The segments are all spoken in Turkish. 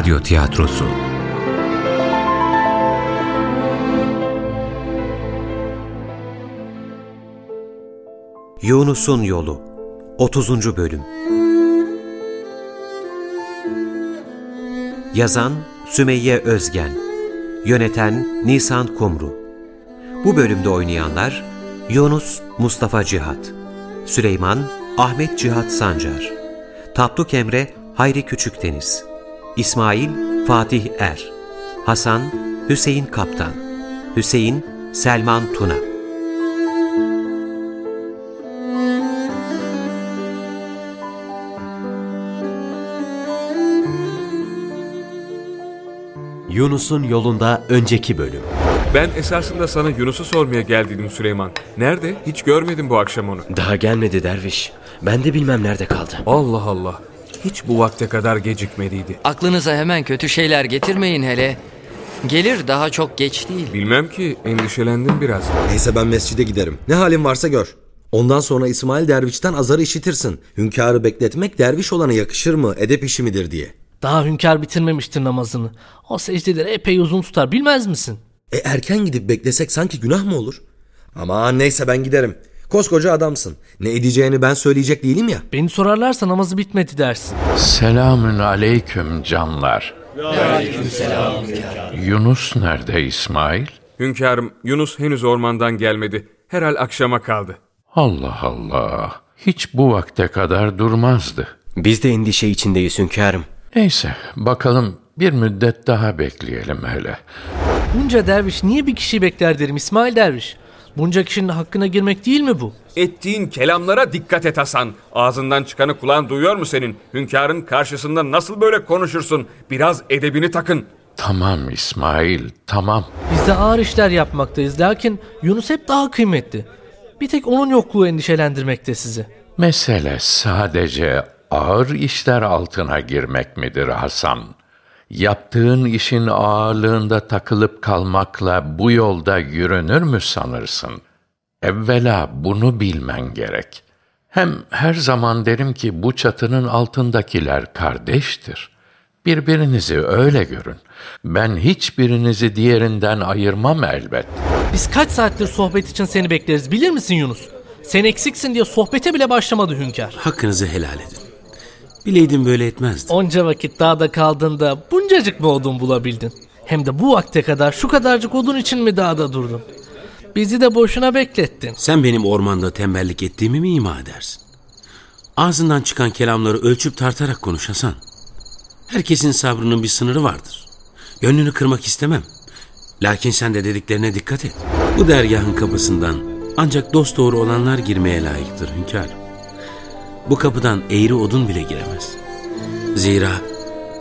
Radyo Tiyatrosu Yunus'un Yolu 30. Bölüm Yazan Sümeyye Özgen Yöneten Nisan Kumru Bu bölümde oynayanlar Yunus Mustafa Cihat Süleyman Ahmet Cihat Sancar Tatluk Emre Hayri Küçükdeniz İsmail Fatih Er Hasan Hüseyin Kaptan Hüseyin Selman Tuna Yunus'un yolunda önceki bölüm. Ben esasında sana Yunus'u sormaya geldiydim Süleyman. Nerede? Hiç görmedim bu akşam onu. Daha gelmedi derviş. Ben de bilmem nerede kaldı. Allah Allah. Hiç bu vakte kadar gecikmediydi. Aklınıza hemen kötü şeyler getirmeyin hele. Gelir daha çok geç değil. Bilmem ki endişelendim biraz. Neyse ben mescide giderim. Ne halin varsa gör. Ondan sonra İsmail Derviş'ten azarı işitirsin. Hünkârı bekletmek derviş olana yakışır mı, edep işi midir diye. Daha hünkâr bitirmemiştir namazını. O secdeleri epey uzun tutar bilmez misin? E erken gidip beklesek sanki günah mı olur? Ama neyse ben giderim. Koskoca adamsın. Ne edeceğini ben söyleyecek değilim ya. Beni sorarlarsa namazı bitmedi dersin. Selamün aleyküm canlar. Yunus nerede İsmail? Hünkârım Yunus henüz ormandan gelmedi. Herhal akşama kaldı. Allah Allah. Hiç bu vakte kadar durmazdı. Biz de endişe içindeyiz hünkârım. Neyse bakalım bir müddet daha bekleyelim hele. Bunca derviş niye bir kişiyi bekler derim İsmail derviş. Bunca kişinin hakkına girmek değil mi bu? Ettiğin kelamlara dikkat et Hasan. Ağzından çıkanı kulağın duyuyor mu senin? Hünkârın karşısında nasıl böyle konuşursun? Biraz edebini takın. Tamam İsmail tamam. Biz de ağır işler yapmaktayız lakin Yunus hep daha kıymetli. Bir tek onun yokluğu endişelendirmekte sizi. Mesele sadece ağır işler altına girmek midir Hasan? Yaptığın işin ağırlığında takılıp kalmakla bu yolda yürünür mü sanırsın? Evvela bunu bilmen gerek. Hem her zaman derim ki bu çatının altındakiler kardeştir. Birbirinizi öyle görün. Ben hiçbirinizi diğerinden ayırmam elbet. Biz kaç saattir sohbet için seni bekleriz bilir misin Yunus? Sen eksiksin diye sohbete bile başlamadı hünkâr. Hakkınızı helal edin. Bileydim böyle etmezdim. Onca vakit dağda kaldığında buncacık mı odun bulabildin? Hem de bu vakte kadar şu kadarcık odun için mi dağda durdun? Bizi de boşuna beklettin. Sen benim ormanda tembellik ettiğimi mi ima edersin? Ağzından çıkan kelamları ölçüp tartarak konuş Hasan. Herkesin sabrının bir sınırı vardır. Gönlünü kırmak istemem. Lakin sen de dediklerine dikkat et. Bu dergahın kapısından ancak dost doğru olanlar girmeye layıktır hünkârım. Bu kapıdan eğri odun bile giremez. Zira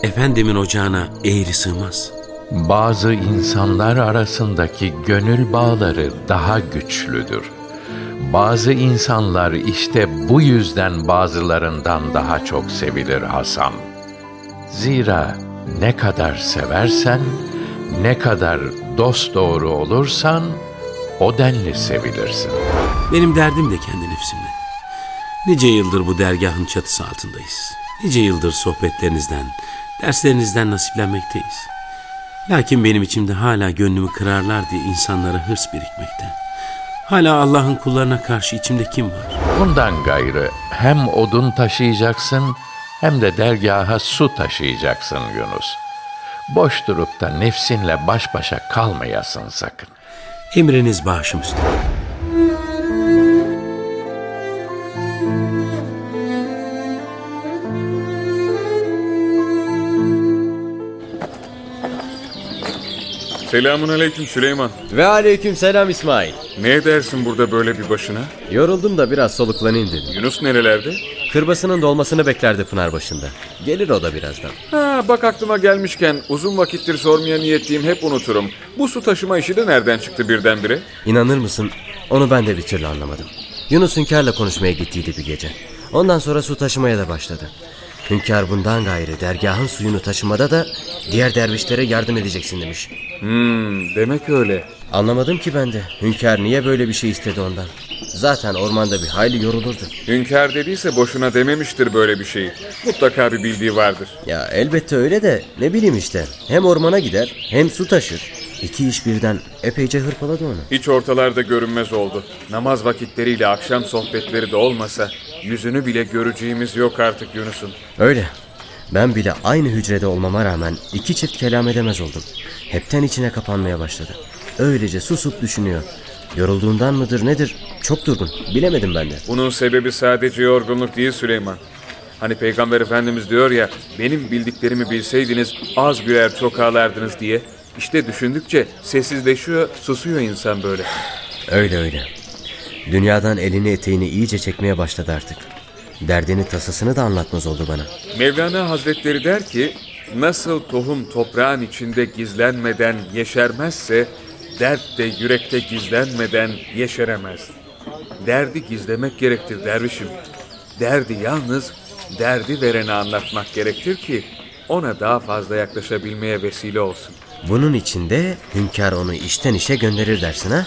efendimin ocağına eğri sığmaz. Bazı insanlar arasındaki gönül bağları daha güçlüdür. Bazı insanlar işte bu yüzden bazılarından daha çok sevilir Hasan. Zira ne kadar seversen, ne kadar dost doğru olursan o denli sevilirsin. Benim derdim de kendi nefsimle. Nice yıldır bu dergahın çatısı altındayız. Nice yıldır sohbetlerinizden, derslerinizden nasiplenmekteyiz. Lakin benim içimde hala gönlümü kırarlar diye insanlara hırs birikmekte. Hala Allah'ın kullarına karşı içimde kim var? Bundan gayrı hem odun taşıyacaksın hem de dergaha su taşıyacaksın Yunus. Boş durup da nefsinle baş başa kalmayasın sakın. Emriniz başım üstüne. Selamun aleyküm Süleyman. Ve aleyküm selam İsmail. Ne edersin burada böyle bir başına? Yoruldum da biraz soluklanayım dedim. Yunus nerelerde? Kırbasının dolmasını beklerdi Pınar başında. Gelir o da birazdan. Ha bak aklıma gelmişken uzun vakittir sormaya niyetliyim hep unuturum. Bu su taşıma işi de nereden çıktı birdenbire? İnanır mısın? Onu ben de bir türlü anlamadım. Yunus Hünkar'la konuşmaya gittiydi bir gece. Ondan sonra su taşımaya da başladı. Hünkar bundan gayrı dergahın suyunu taşımada da diğer dervişlere yardım edeceksin demiş. Hmm, demek öyle. Anlamadım ki ben de. Hünkar niye böyle bir şey istedi ondan? Zaten ormanda bir hayli yorulurdu. Hünkâr dediyse boşuna dememiştir böyle bir şeyi. Mutlaka bir bildiği vardır. Ya elbette öyle de ne bileyim işte. Hem ormana gider hem su taşır. İki iş birden epeyce hırpaladı onu. Hiç ortalarda görünmez oldu. Namaz vakitleriyle akşam sohbetleri de olmasa yüzünü bile göreceğimiz yok artık Yunus'un. Öyle. Ben bile aynı hücrede olmama rağmen iki çift kelam edemez oldum. Hepten içine kapanmaya başladı. Öylece susup düşünüyor. Yorulduğundan mıdır nedir? Çok durgun. Bilemedim ben de. Bunun sebebi sadece yorgunluk değil Süleyman. Hani Peygamber Efendimiz diyor ya, benim bildiklerimi bilseydiniz az güler çok ağlardınız diye. İşte düşündükçe sessizleşiyor, susuyor insan böyle. Öyle öyle. Dünyadan elini eteğini iyice çekmeye başladı artık. Derdini tasasını da anlatmaz oldu bana. Mevlana Hazretleri der ki, nasıl tohum toprağın içinde gizlenmeden yeşermezse, dert de yürekte gizlenmeden yeşeremez. Derdi gizlemek gerektir dervişim. Derdi yalnız derdi verene anlatmak gerektir ki ona daha fazla yaklaşabilmeye vesile olsun. Bunun içinde hünkâr onu işten işe gönderir dersin ha?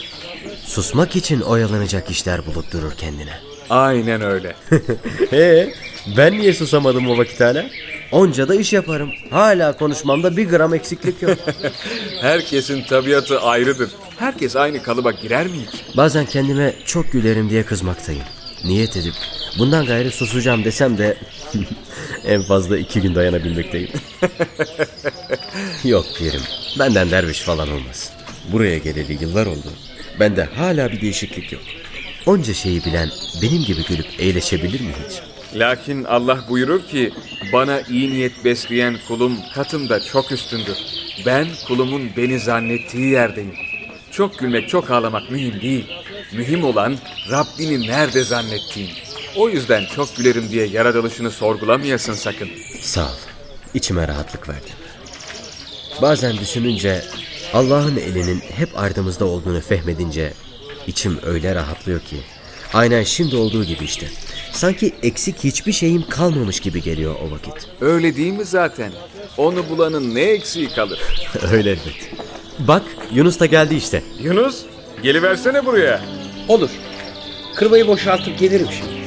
Susmak için oyalanacak işler bulup durur kendine. Aynen öyle. Ee, ben niye susamadım o vakit hala? Onca da iş yaparım. Hala konuşmamda bir gram eksiklik yok. Herkesin tabiatı ayrıdır. Herkes aynı kalıba girer mi hiç? Bazen kendime çok gülerim diye kızmaktayım. Niyet edip bundan gayrı susacağım desem de en fazla iki gün dayanabilmekteyim. yok pirim. Benden derviş falan olmaz. Buraya geleli yıllar oldu. Bende hala bir değişiklik yok. Onca şeyi bilen benim gibi gülüp eğleşebilir mi hiç? Lakin Allah buyurur ki bana iyi niyet besleyen kulum katımda çok üstündür. Ben kulumun beni zannettiği yerdeyim. Çok gülmek çok ağlamak mühim değil. Mühim olan Rabbini nerede zannettiğin. O yüzden çok gülerim diye yaratılışını sorgulamayasın sakın. Sağ ol. İçime rahatlık verdin. Bazen düşününce Allah'ın elinin hep ardımızda olduğunu fehmedince içim öyle rahatlıyor ki. Aynen şimdi olduğu gibi işte. Sanki eksik hiçbir şeyim kalmamış gibi geliyor o vakit. Öyle değil mi zaten? Onu bulanın ne eksiği kalır? öyle elbet. Bak Yunus da geldi işte. Yunus geliversene buraya. Olur. Kırbayı boşaltıp gelirim şimdi.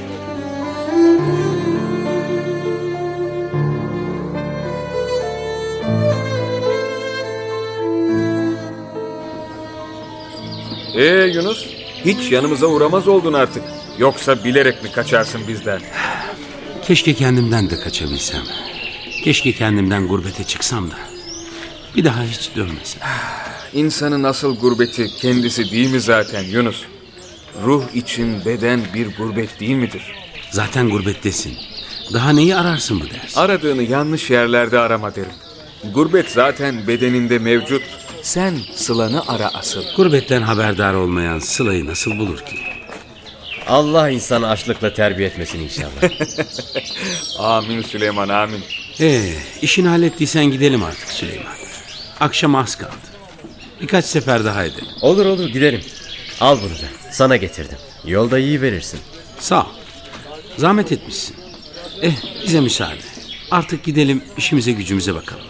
Ee Yunus hiç yanımıza uğramaz oldun artık. Yoksa bilerek mi kaçarsın bizden? Keşke kendimden de kaçabilsem. Keşke kendimden gurbete çıksam da. Bir daha hiç dönmesem. İnsanın asıl gurbeti kendisi değil mi zaten Yunus? Ruh için beden bir gurbet değil midir? Zaten gurbettesin. Daha neyi ararsın bu dersin? Aradığını yanlış yerlerde arama derim. Gurbet zaten bedeninde mevcut. Sen sılanı ara asıl. Gurbetten haberdar olmayan Sıla'yı nasıl bulur ki? Allah insanı açlıkla terbiye etmesin inşallah. Amin Süleyman amin. Ee, işini hallettiysen gidelim artık Süleyman. Akşam az kaldı. Birkaç sefer daha edelim. olur olur gidelim. Al bunu da. Sana getirdim. Yolda iyi verirsin. Sağ ol. Zahmet etmişsin. Eh bize müsaade. Artık gidelim işimize gücümüze bakalım.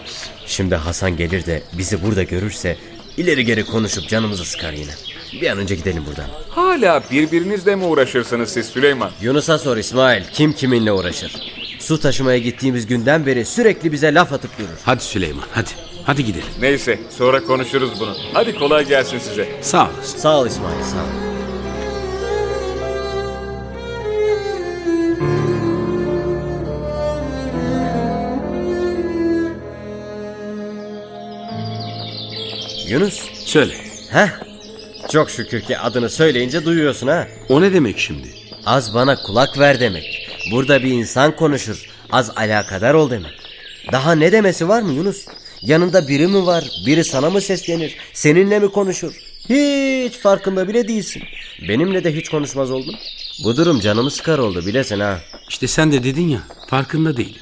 Şimdi Hasan gelir de bizi burada görürse ileri geri konuşup canımızı sıkar yine. Bir an önce gidelim buradan. Hala birbirinizle mi uğraşırsınız siz Süleyman? Yunus'a sor İsmail kim kiminle uğraşır? Su taşımaya gittiğimiz günden beri sürekli bize laf atıp durur. Hadi Süleyman hadi. Hadi gidelim. Neyse sonra konuşuruz bunu. Hadi kolay gelsin size. Sağ olasın. Sağ ol İsmail sağ ol. Yunus. Söyle. Heh. Çok şükür ki adını söyleyince duyuyorsun ha. O ne demek şimdi? Az bana kulak ver demek. Burada bir insan konuşur. Az alakadar ol demek. Daha ne demesi var mı Yunus? Yanında biri mi var? Biri sana mı seslenir? Seninle mi konuşur? Hiç farkında bile değilsin. Benimle de hiç konuşmaz oldun. Bu durum canımı sıkar oldu bilesin ha. İşte sen de dedin ya farkında değilim.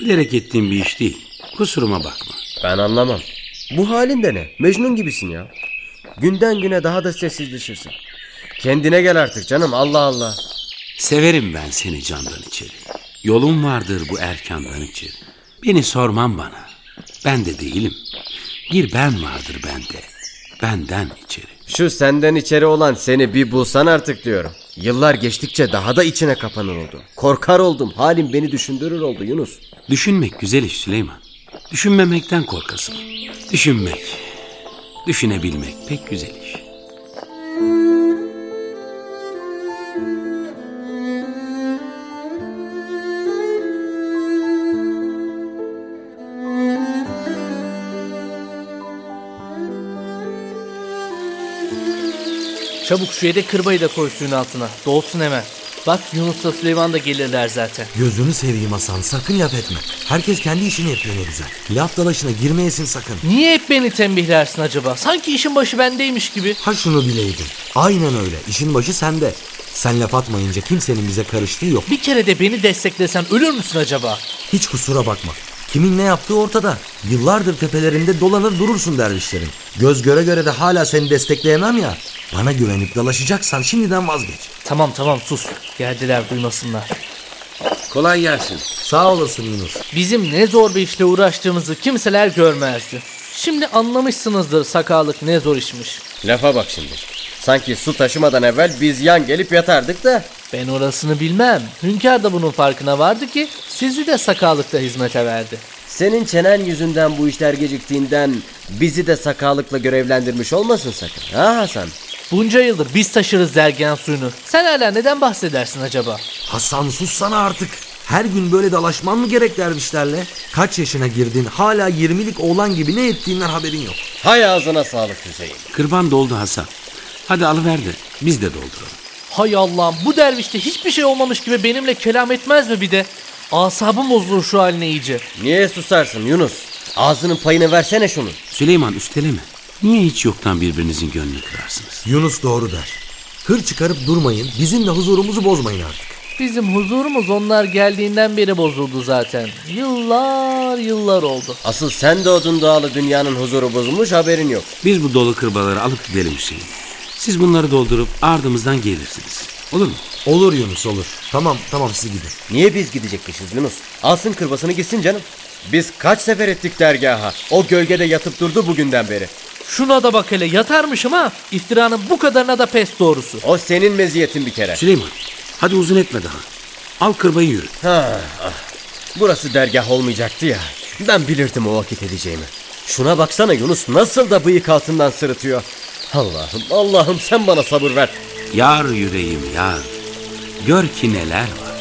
Bilerek ettiğim bir iş değil. Kusuruma bakma. Ben anlamam. Bu halin de ne? Mecnun gibisin ya. Günden güne daha da sessizleşirsin. Kendine gel artık canım Allah Allah. Severim ben seni candan içeri. Yolum vardır bu erkandan içeri. Beni sormam bana. Ben de değilim. Bir ben vardır bende. Benden içeri. Şu senden içeri olan seni bir bulsan artık diyorum. Yıllar geçtikçe daha da içine kapanır oldu. Korkar oldum. Halim beni düşündürür oldu Yunus. Düşünmek güzel iş Süleyman. Düşünmemekten korkasın. Düşünmek, düşünebilmek pek güzel iş. Çabuk şu yedek kırbayı da koy suyun altına. Dolsun hemen. Bak Yunus'la Süleyman da gelirler zaten. Gözünü seveyim Hasan sakın laf etme. Herkes kendi işini yapıyor ne güzel. Laf dalaşına girmeyesin sakın. Niye hep beni tembihlersin acaba? Sanki işin başı bendeymiş gibi. Ha şunu bileydin. Aynen öyle. İşin başı sende. Sen laf atmayınca kimsenin bize karıştığı yok. Bir kere de beni desteklesen ölür müsün acaba? Hiç kusura bakma. Kimin ne yaptığı ortada. Yıllardır tepelerinde dolanır durursun dervişlerin. Göz göre göre de hala seni destekleyemem ya. Bana güvenip dalaşacaksan şimdiden vazgeç. Tamam tamam sus. Geldiler duymasınlar. Kolay gelsin. Sağ olasın Yunus. Bizim ne zor bir işle uğraştığımızı kimseler görmezdi. Şimdi anlamışsınızdır sakallık ne zor işmiş. Lafa bak şimdi. Sanki su taşımadan evvel biz yan gelip yatardık da. Ben orasını bilmem. Hünkâr da bunun farkına vardı ki sizi de sakallıkta hizmete verdi. Senin çenen yüzünden bu işler geciktiğinden bizi de sakallıkla görevlendirmiş olmasın sakın. Ha Hasan? Bunca yıldır biz taşırız dergen suyunu. Sen hala neden bahsedersin acaba? Hasan sussana artık. Her gün böyle dalaşman mı gerek dervişlerle? Kaç yaşına girdin hala 20'lik oğlan gibi ne ettiğinden haberin yok. Hay ağzına sağlık Hüseyin. Kırban doldu Hasan. Hadi alıver de biz de dolduralım. Hay Allah'ım bu dervişte hiçbir şey olmamış gibi benimle kelam etmez mi bir de? Asabım bozulur şu haline iyice. Niye susarsın Yunus? Ağzının payını versene şunu. Süleyman üsteleme. Niye hiç yoktan birbirinizin gönlünü kırarsınız? Yunus doğru der. Hır çıkarıp durmayın. Bizim de huzurumuzu bozmayın artık. Bizim huzurumuz onlar geldiğinden beri bozuldu zaten. Yıllar yıllar oldu. Asıl sen doğdun doğalı dünyanın huzuru bozulmuş haberin yok. Biz bu dolu kırbaları alıp gidelim Hüseyin. Siz bunları doldurup ardımızdan gelirsiniz. Olur mu? Olur Yunus olur. Tamam tamam siz gidin. Niye biz gidecekmişiz Yunus? Alsın kırbasını gitsin canım. Biz kaç sefer ettik dergaha. O gölgede yatıp durdu bugünden beri. Şuna da bak hele yatarmışım ha. İftiranın bu kadarına da pes doğrusu. O senin meziyetin bir kere. Süleyman hadi uzun etme daha. Al kırbayı yürü. Ha, ah. Burası dergah olmayacaktı ya. Ben bilirdim o vakit edeceğimi. Şuna baksana Yunus nasıl da bıyık altından sırıtıyor. Allah'ım Allah'ım sen bana sabır ver. Yar yüreğim yar. Gör ki neler var.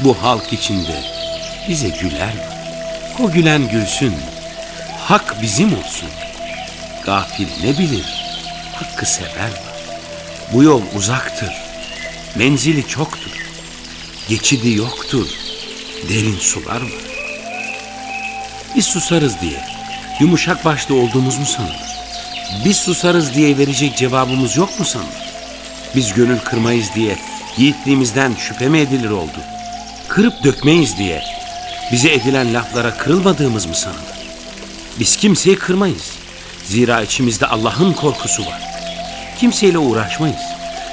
Bu halk içinde bize güler var. O gülen gülsün. Hak bizim olsun. Gafil ne bilir? Hakkı sever var. Bu yol uzaktır. Menzili çoktur. Geçidi yoktur. Derin sular var. Biz susarız diye yumuşak başlı olduğumuz mu sanılır? Biz susarız diye verecek cevabımız yok mu sanılır? Biz gönül kırmayız diye yiğitliğimizden şüphe mi edilir oldu? Kırıp dökmeyiz diye bize edilen laflara kırılmadığımız mı sanılır? Biz kimseyi kırmayız. Zira içimizde Allah'ın korkusu var. Kimseyle uğraşmayız.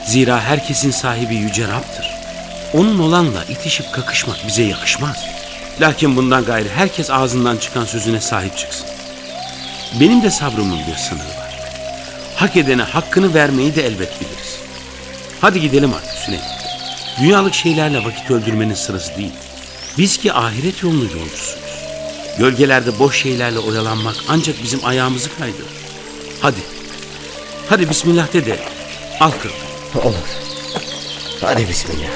Zira herkesin sahibi Yüce Rab'dır. Onun olanla itişip kakışmak bize yakışmaz. Lakin bundan gayrı herkes ağzından çıkan sözüne sahip çıksın. Benim de sabrımın bir sınırı. Hak edene hakkını vermeyi de elbet biliriz. Hadi gidelim artık Süleyman. Dünyalık şeylerle vakit öldürmenin sırası değil. Biz ki ahiret yolunu yolcusuyuz. Gölgelerde boş şeylerle oyalanmak ancak bizim ayağımızı kaydırır. Hadi. Hadi Bismillah de de. Al kırk. Olur. Hadi bismillah.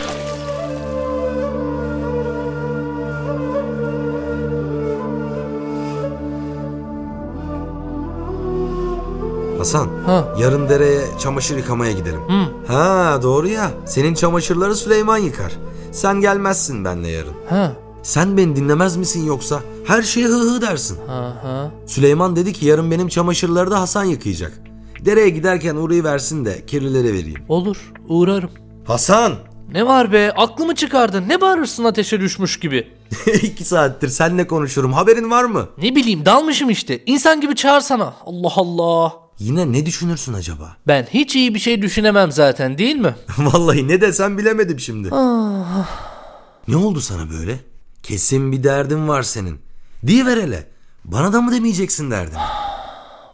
Hasan Ha. yarın dereye çamaşır yıkamaya gidelim. Ha doğru ya. Senin çamaşırları Süleyman yıkar. Sen gelmezsin benle yarın. Ha. Sen beni dinlemez misin yoksa? Her şeye hı hı dersin. Ha ha. Süleyman dedi ki yarın benim çamaşırları da Hasan yıkayacak. Dereye giderken uğrayıversin de kirlileri vereyim. Olur uğrarım. Hasan! Ne var be aklımı çıkardın ne bağırırsın ateşe düşmüş gibi. İki saattir seninle konuşurum haberin var mı? Ne bileyim dalmışım işte İnsan gibi çağırsana Allah Allah. Yine ne düşünürsün acaba? Ben hiç iyi bir şey düşünemem zaten değil mi? Vallahi ne desem bilemedim şimdi. ne oldu sana böyle? Kesin bir derdin var senin. Diyiver hele. Bana da mı demeyeceksin derdini?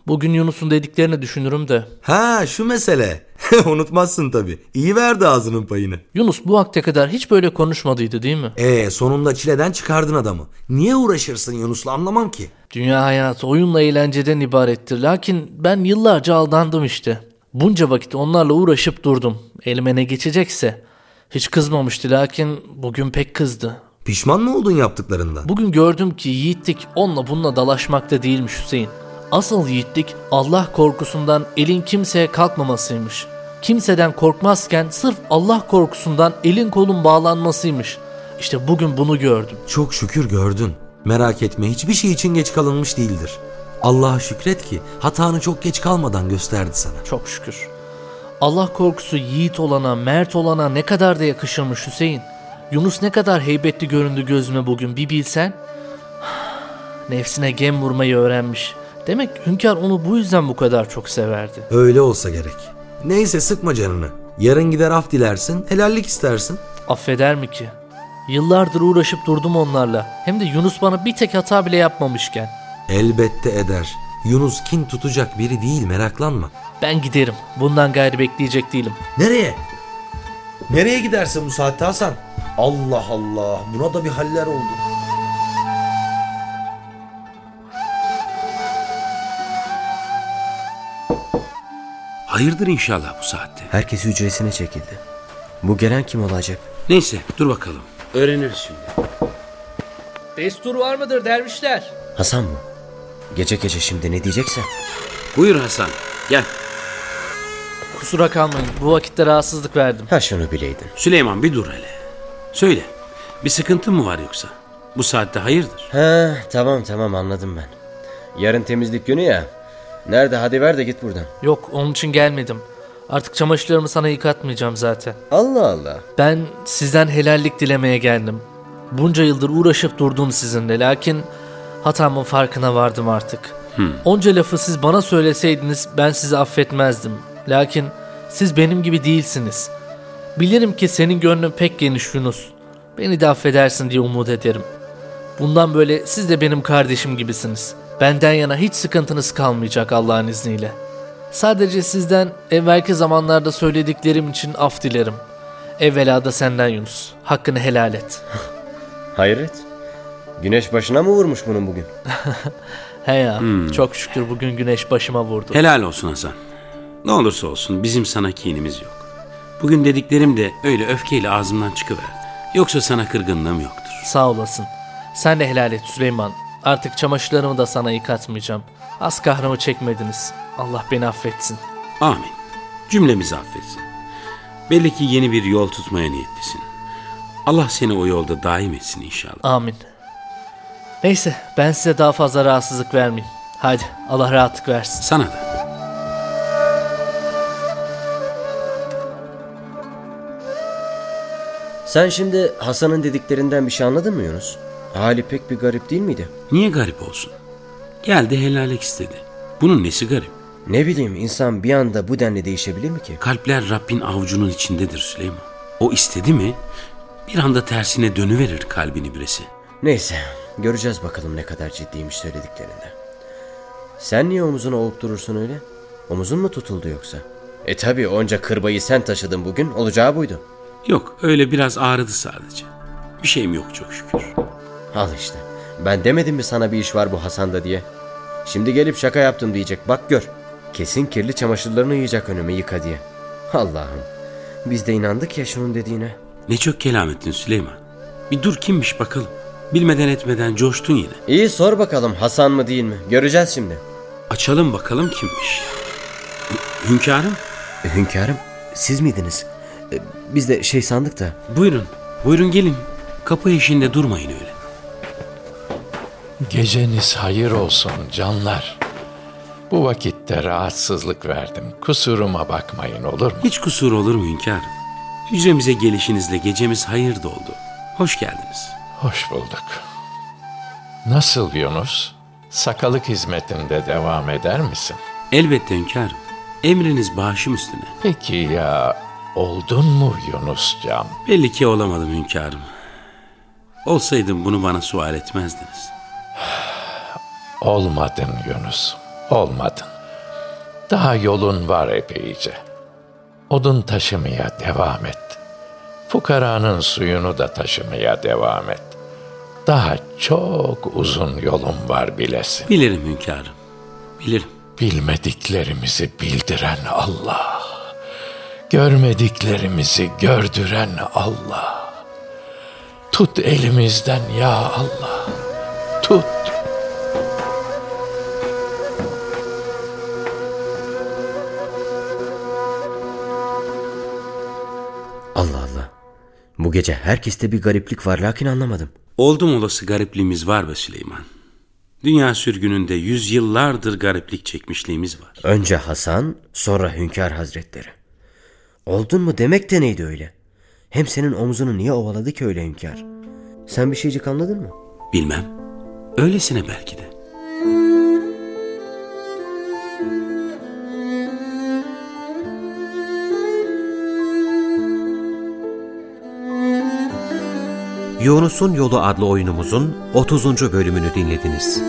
Bugün Yunus'un dediklerini düşünürüm de. Ha şu mesele. Unutmazsın tabii. İyi verdi ağzının payını. Yunus bu vakte kadar hiç böyle konuşmadıydı değil mi? Ee sonunda çileden çıkardın adamı. Niye uğraşırsın Yunus'la anlamam ki. Dünya hayatı oyunla eğlenceden ibarettir. Lakin ben yıllarca aldandım işte. Bunca vakit onlarla uğraşıp durdum. Elime ne geçecekse. Hiç kızmamıştı lakin bugün pek kızdı. Pişman mı oldun yaptıklarından? Bugün gördüm ki yiğitlik onunla bununla dalaşmakta değilmiş Hüseyin. Asıl yiğitlik Allah korkusundan elin kimseye kalkmamasıymış. Kimseden korkmazken sırf Allah korkusundan elin kolun bağlanmasıymış. İşte bugün bunu gördüm. Çok şükür gördün. Merak etme hiçbir şey için geç kalınmış değildir. Allah'a şükret ki hatanı çok geç kalmadan gösterdi sana. Çok şükür. Allah korkusu yiğit olana, mert olana ne kadar da yakışırmış Hüseyin. Yunus ne kadar heybetli göründü gözüme bugün bir bilsen. Nefsine gem vurmayı öğrenmiş. Demek hünkâr onu bu yüzden bu kadar çok severdi. Öyle olsa gerek. Neyse sıkma canını. Yarın gider af dilersin, helallik istersin. Affeder mi ki? Yıllardır uğraşıp durdum onlarla. Hem de Yunus bana bir tek hata bile yapmamışken. Elbette eder. Yunus kin tutacak biri değil meraklanma. Ben giderim. Bundan gayrı bekleyecek değilim. Nereye? Nereye gidersin bu saatte Hasan? Allah Allah buna da bir haller oldu. Hayırdır inşallah bu saatte. Herkes hücresine çekildi. Bu gelen kim olacak? Neyse dur bakalım. Öğreniriz şimdi. Destur var mıdır dervişler? Hasan mı? Gece gece şimdi ne diyecekse. Buyur Hasan. Gel. Kusura kalmayın. Bu vakitte rahatsızlık verdim. Ha şunu bileydin. Süleyman bir dur hele. Söyle. Bir sıkıntın mı var yoksa? Bu saatte hayırdır? Ha tamam tamam anladım ben. Yarın temizlik günü ya. Nerede hadi ver de git buradan. Yok onun için gelmedim. Artık çamaşırlarımı sana yıkatmayacağım zaten. Allah Allah. Ben sizden helallik dilemeye geldim. Bunca yıldır uğraşıp durdum sizinle lakin hatamın farkına vardım artık. Onca lafı siz bana söyleseydiniz ben sizi affetmezdim. Lakin siz benim gibi değilsiniz. Bilirim ki senin gönlün pek geniş Yunus. Beni de affedersin diye umut ederim. Bundan böyle siz de benim kardeşim gibisiniz. Benden yana hiç sıkıntınız kalmayacak Allah'ın izniyle. Sadece sizden evvelki zamanlarda söylediklerim için af dilerim. Evvela da senden Yunus. Hakkını helal et. Hayret. Güneş başına mı vurmuş bunun bugün? He ya, çok şükür bugün güneş başıma vurdu. Helal olsun Hasan. Ne olursa olsun bizim sana kinimiz yok. Bugün dediklerim de öyle öfkeyle ağzımdan çıkıverdi. Yoksa sana kırgınlığım yoktur. Sağ olasın. Sen de helal et Süleyman. Artık çamaşırlarımı da sana yıkatmayacağım. Az kahrımı çekmediniz. Allah beni affetsin. Amin. Cümlemizi affetsin. Belli ki yeni bir yol tutmaya niyetlisin. Allah seni o yolda daim etsin inşallah. Amin. Neyse ben size daha fazla rahatsızlık vermeyeyim. Hadi Allah rahatlık versin. Sana da. Sen şimdi Hasan'ın dediklerinden bir şey anladın mı Yunus? Hali pek bir garip değil miydi? Niye garip olsun? Geldi helallik istedi. Bunun nesi garip? Ne bileyim insan bir anda bu denli değişebilir mi ki? Kalpler Rabbin avucunun içindedir Süleyman. O istedi mi bir anda tersine dönüverir kalbini birisi. Neyse göreceğiz bakalım ne kadar ciddiymiş söylediklerinde. Sen niye omuzunu ovup durursun öyle? Omuzun mu tutuldu yoksa? E tabi onca kırbayı sen taşıdın bugün olacağı buydu. Yok öyle biraz ağrıdı sadece. Bir şeyim yok çok şükür. Al işte. Ben demedim mi sana bir iş var bu Hasan'da diye. Şimdi gelip şaka yaptım diyecek bak gör. Kesin kirli çamaşırlarını yiyecek önüme yıka diye. Allah'ım. Biz de inandık ya şunun dediğine. Ne çok kelam ettin Süleyman. Bir dur kimmiş bakalım. Bilmeden etmeden coştun yine. İyi sor bakalım Hasan mı değil mi? Göreceğiz şimdi. Açalım bakalım kimmiş. Hü- Hünkârım E, hünkârım siz miydiniz? E, biz de şey sandık da. buyurun. Buyurun gelin. Kapı eşiğinde durmayın öyle. Geceniz hayır olsun canlar. Bu vakitte rahatsızlık verdim. Kusuruma bakmayın olur mu? Hiç kusur olur mu hünkârım? Hücremize gelişinizle gecemiz hayır doldu. Hoş geldiniz. Hoş bulduk. Nasıl Yunus? Sakalık hizmetinde devam eder misin? Elbette hünkârım. Emriniz başım üstüne. Peki ya oldun mu Yunuscan? Belli ki olamadım hünkârım. Olsaydım bunu bana sual etmezdiniz. Olmadın Yunus, olmadın. Daha yolun var epeyce. Odun taşımaya devam et. Fukaranın suyunu da taşımaya devam et. Daha çok uzun yolun var bilesin. Bilirim hünkârım. Bilirim. Bilmediklerimizi bildiren Allah. Görmediklerimizi gördüren Allah. Tut elimizden ya Allah. Tut. Allah Allah. Bu gece herkeste bir gariplik var lakin anlamadım. Oldum olası garipliğimiz var be Süleyman. Dünya sürgününde yüzyıllardır gariplik çekmişliğimiz var. Önce Hasan sonra Hünkar Hazretleri. Oldun mu demek de neydi öyle? Hem senin omzunu niye ovaladı ki öyle hünkâr? Sen bir şeycik anladın mı? Bilmem. Öylesine belki de. Yunus'un Yolu adlı oyunumuzun 30. bölümünü dinlediniz.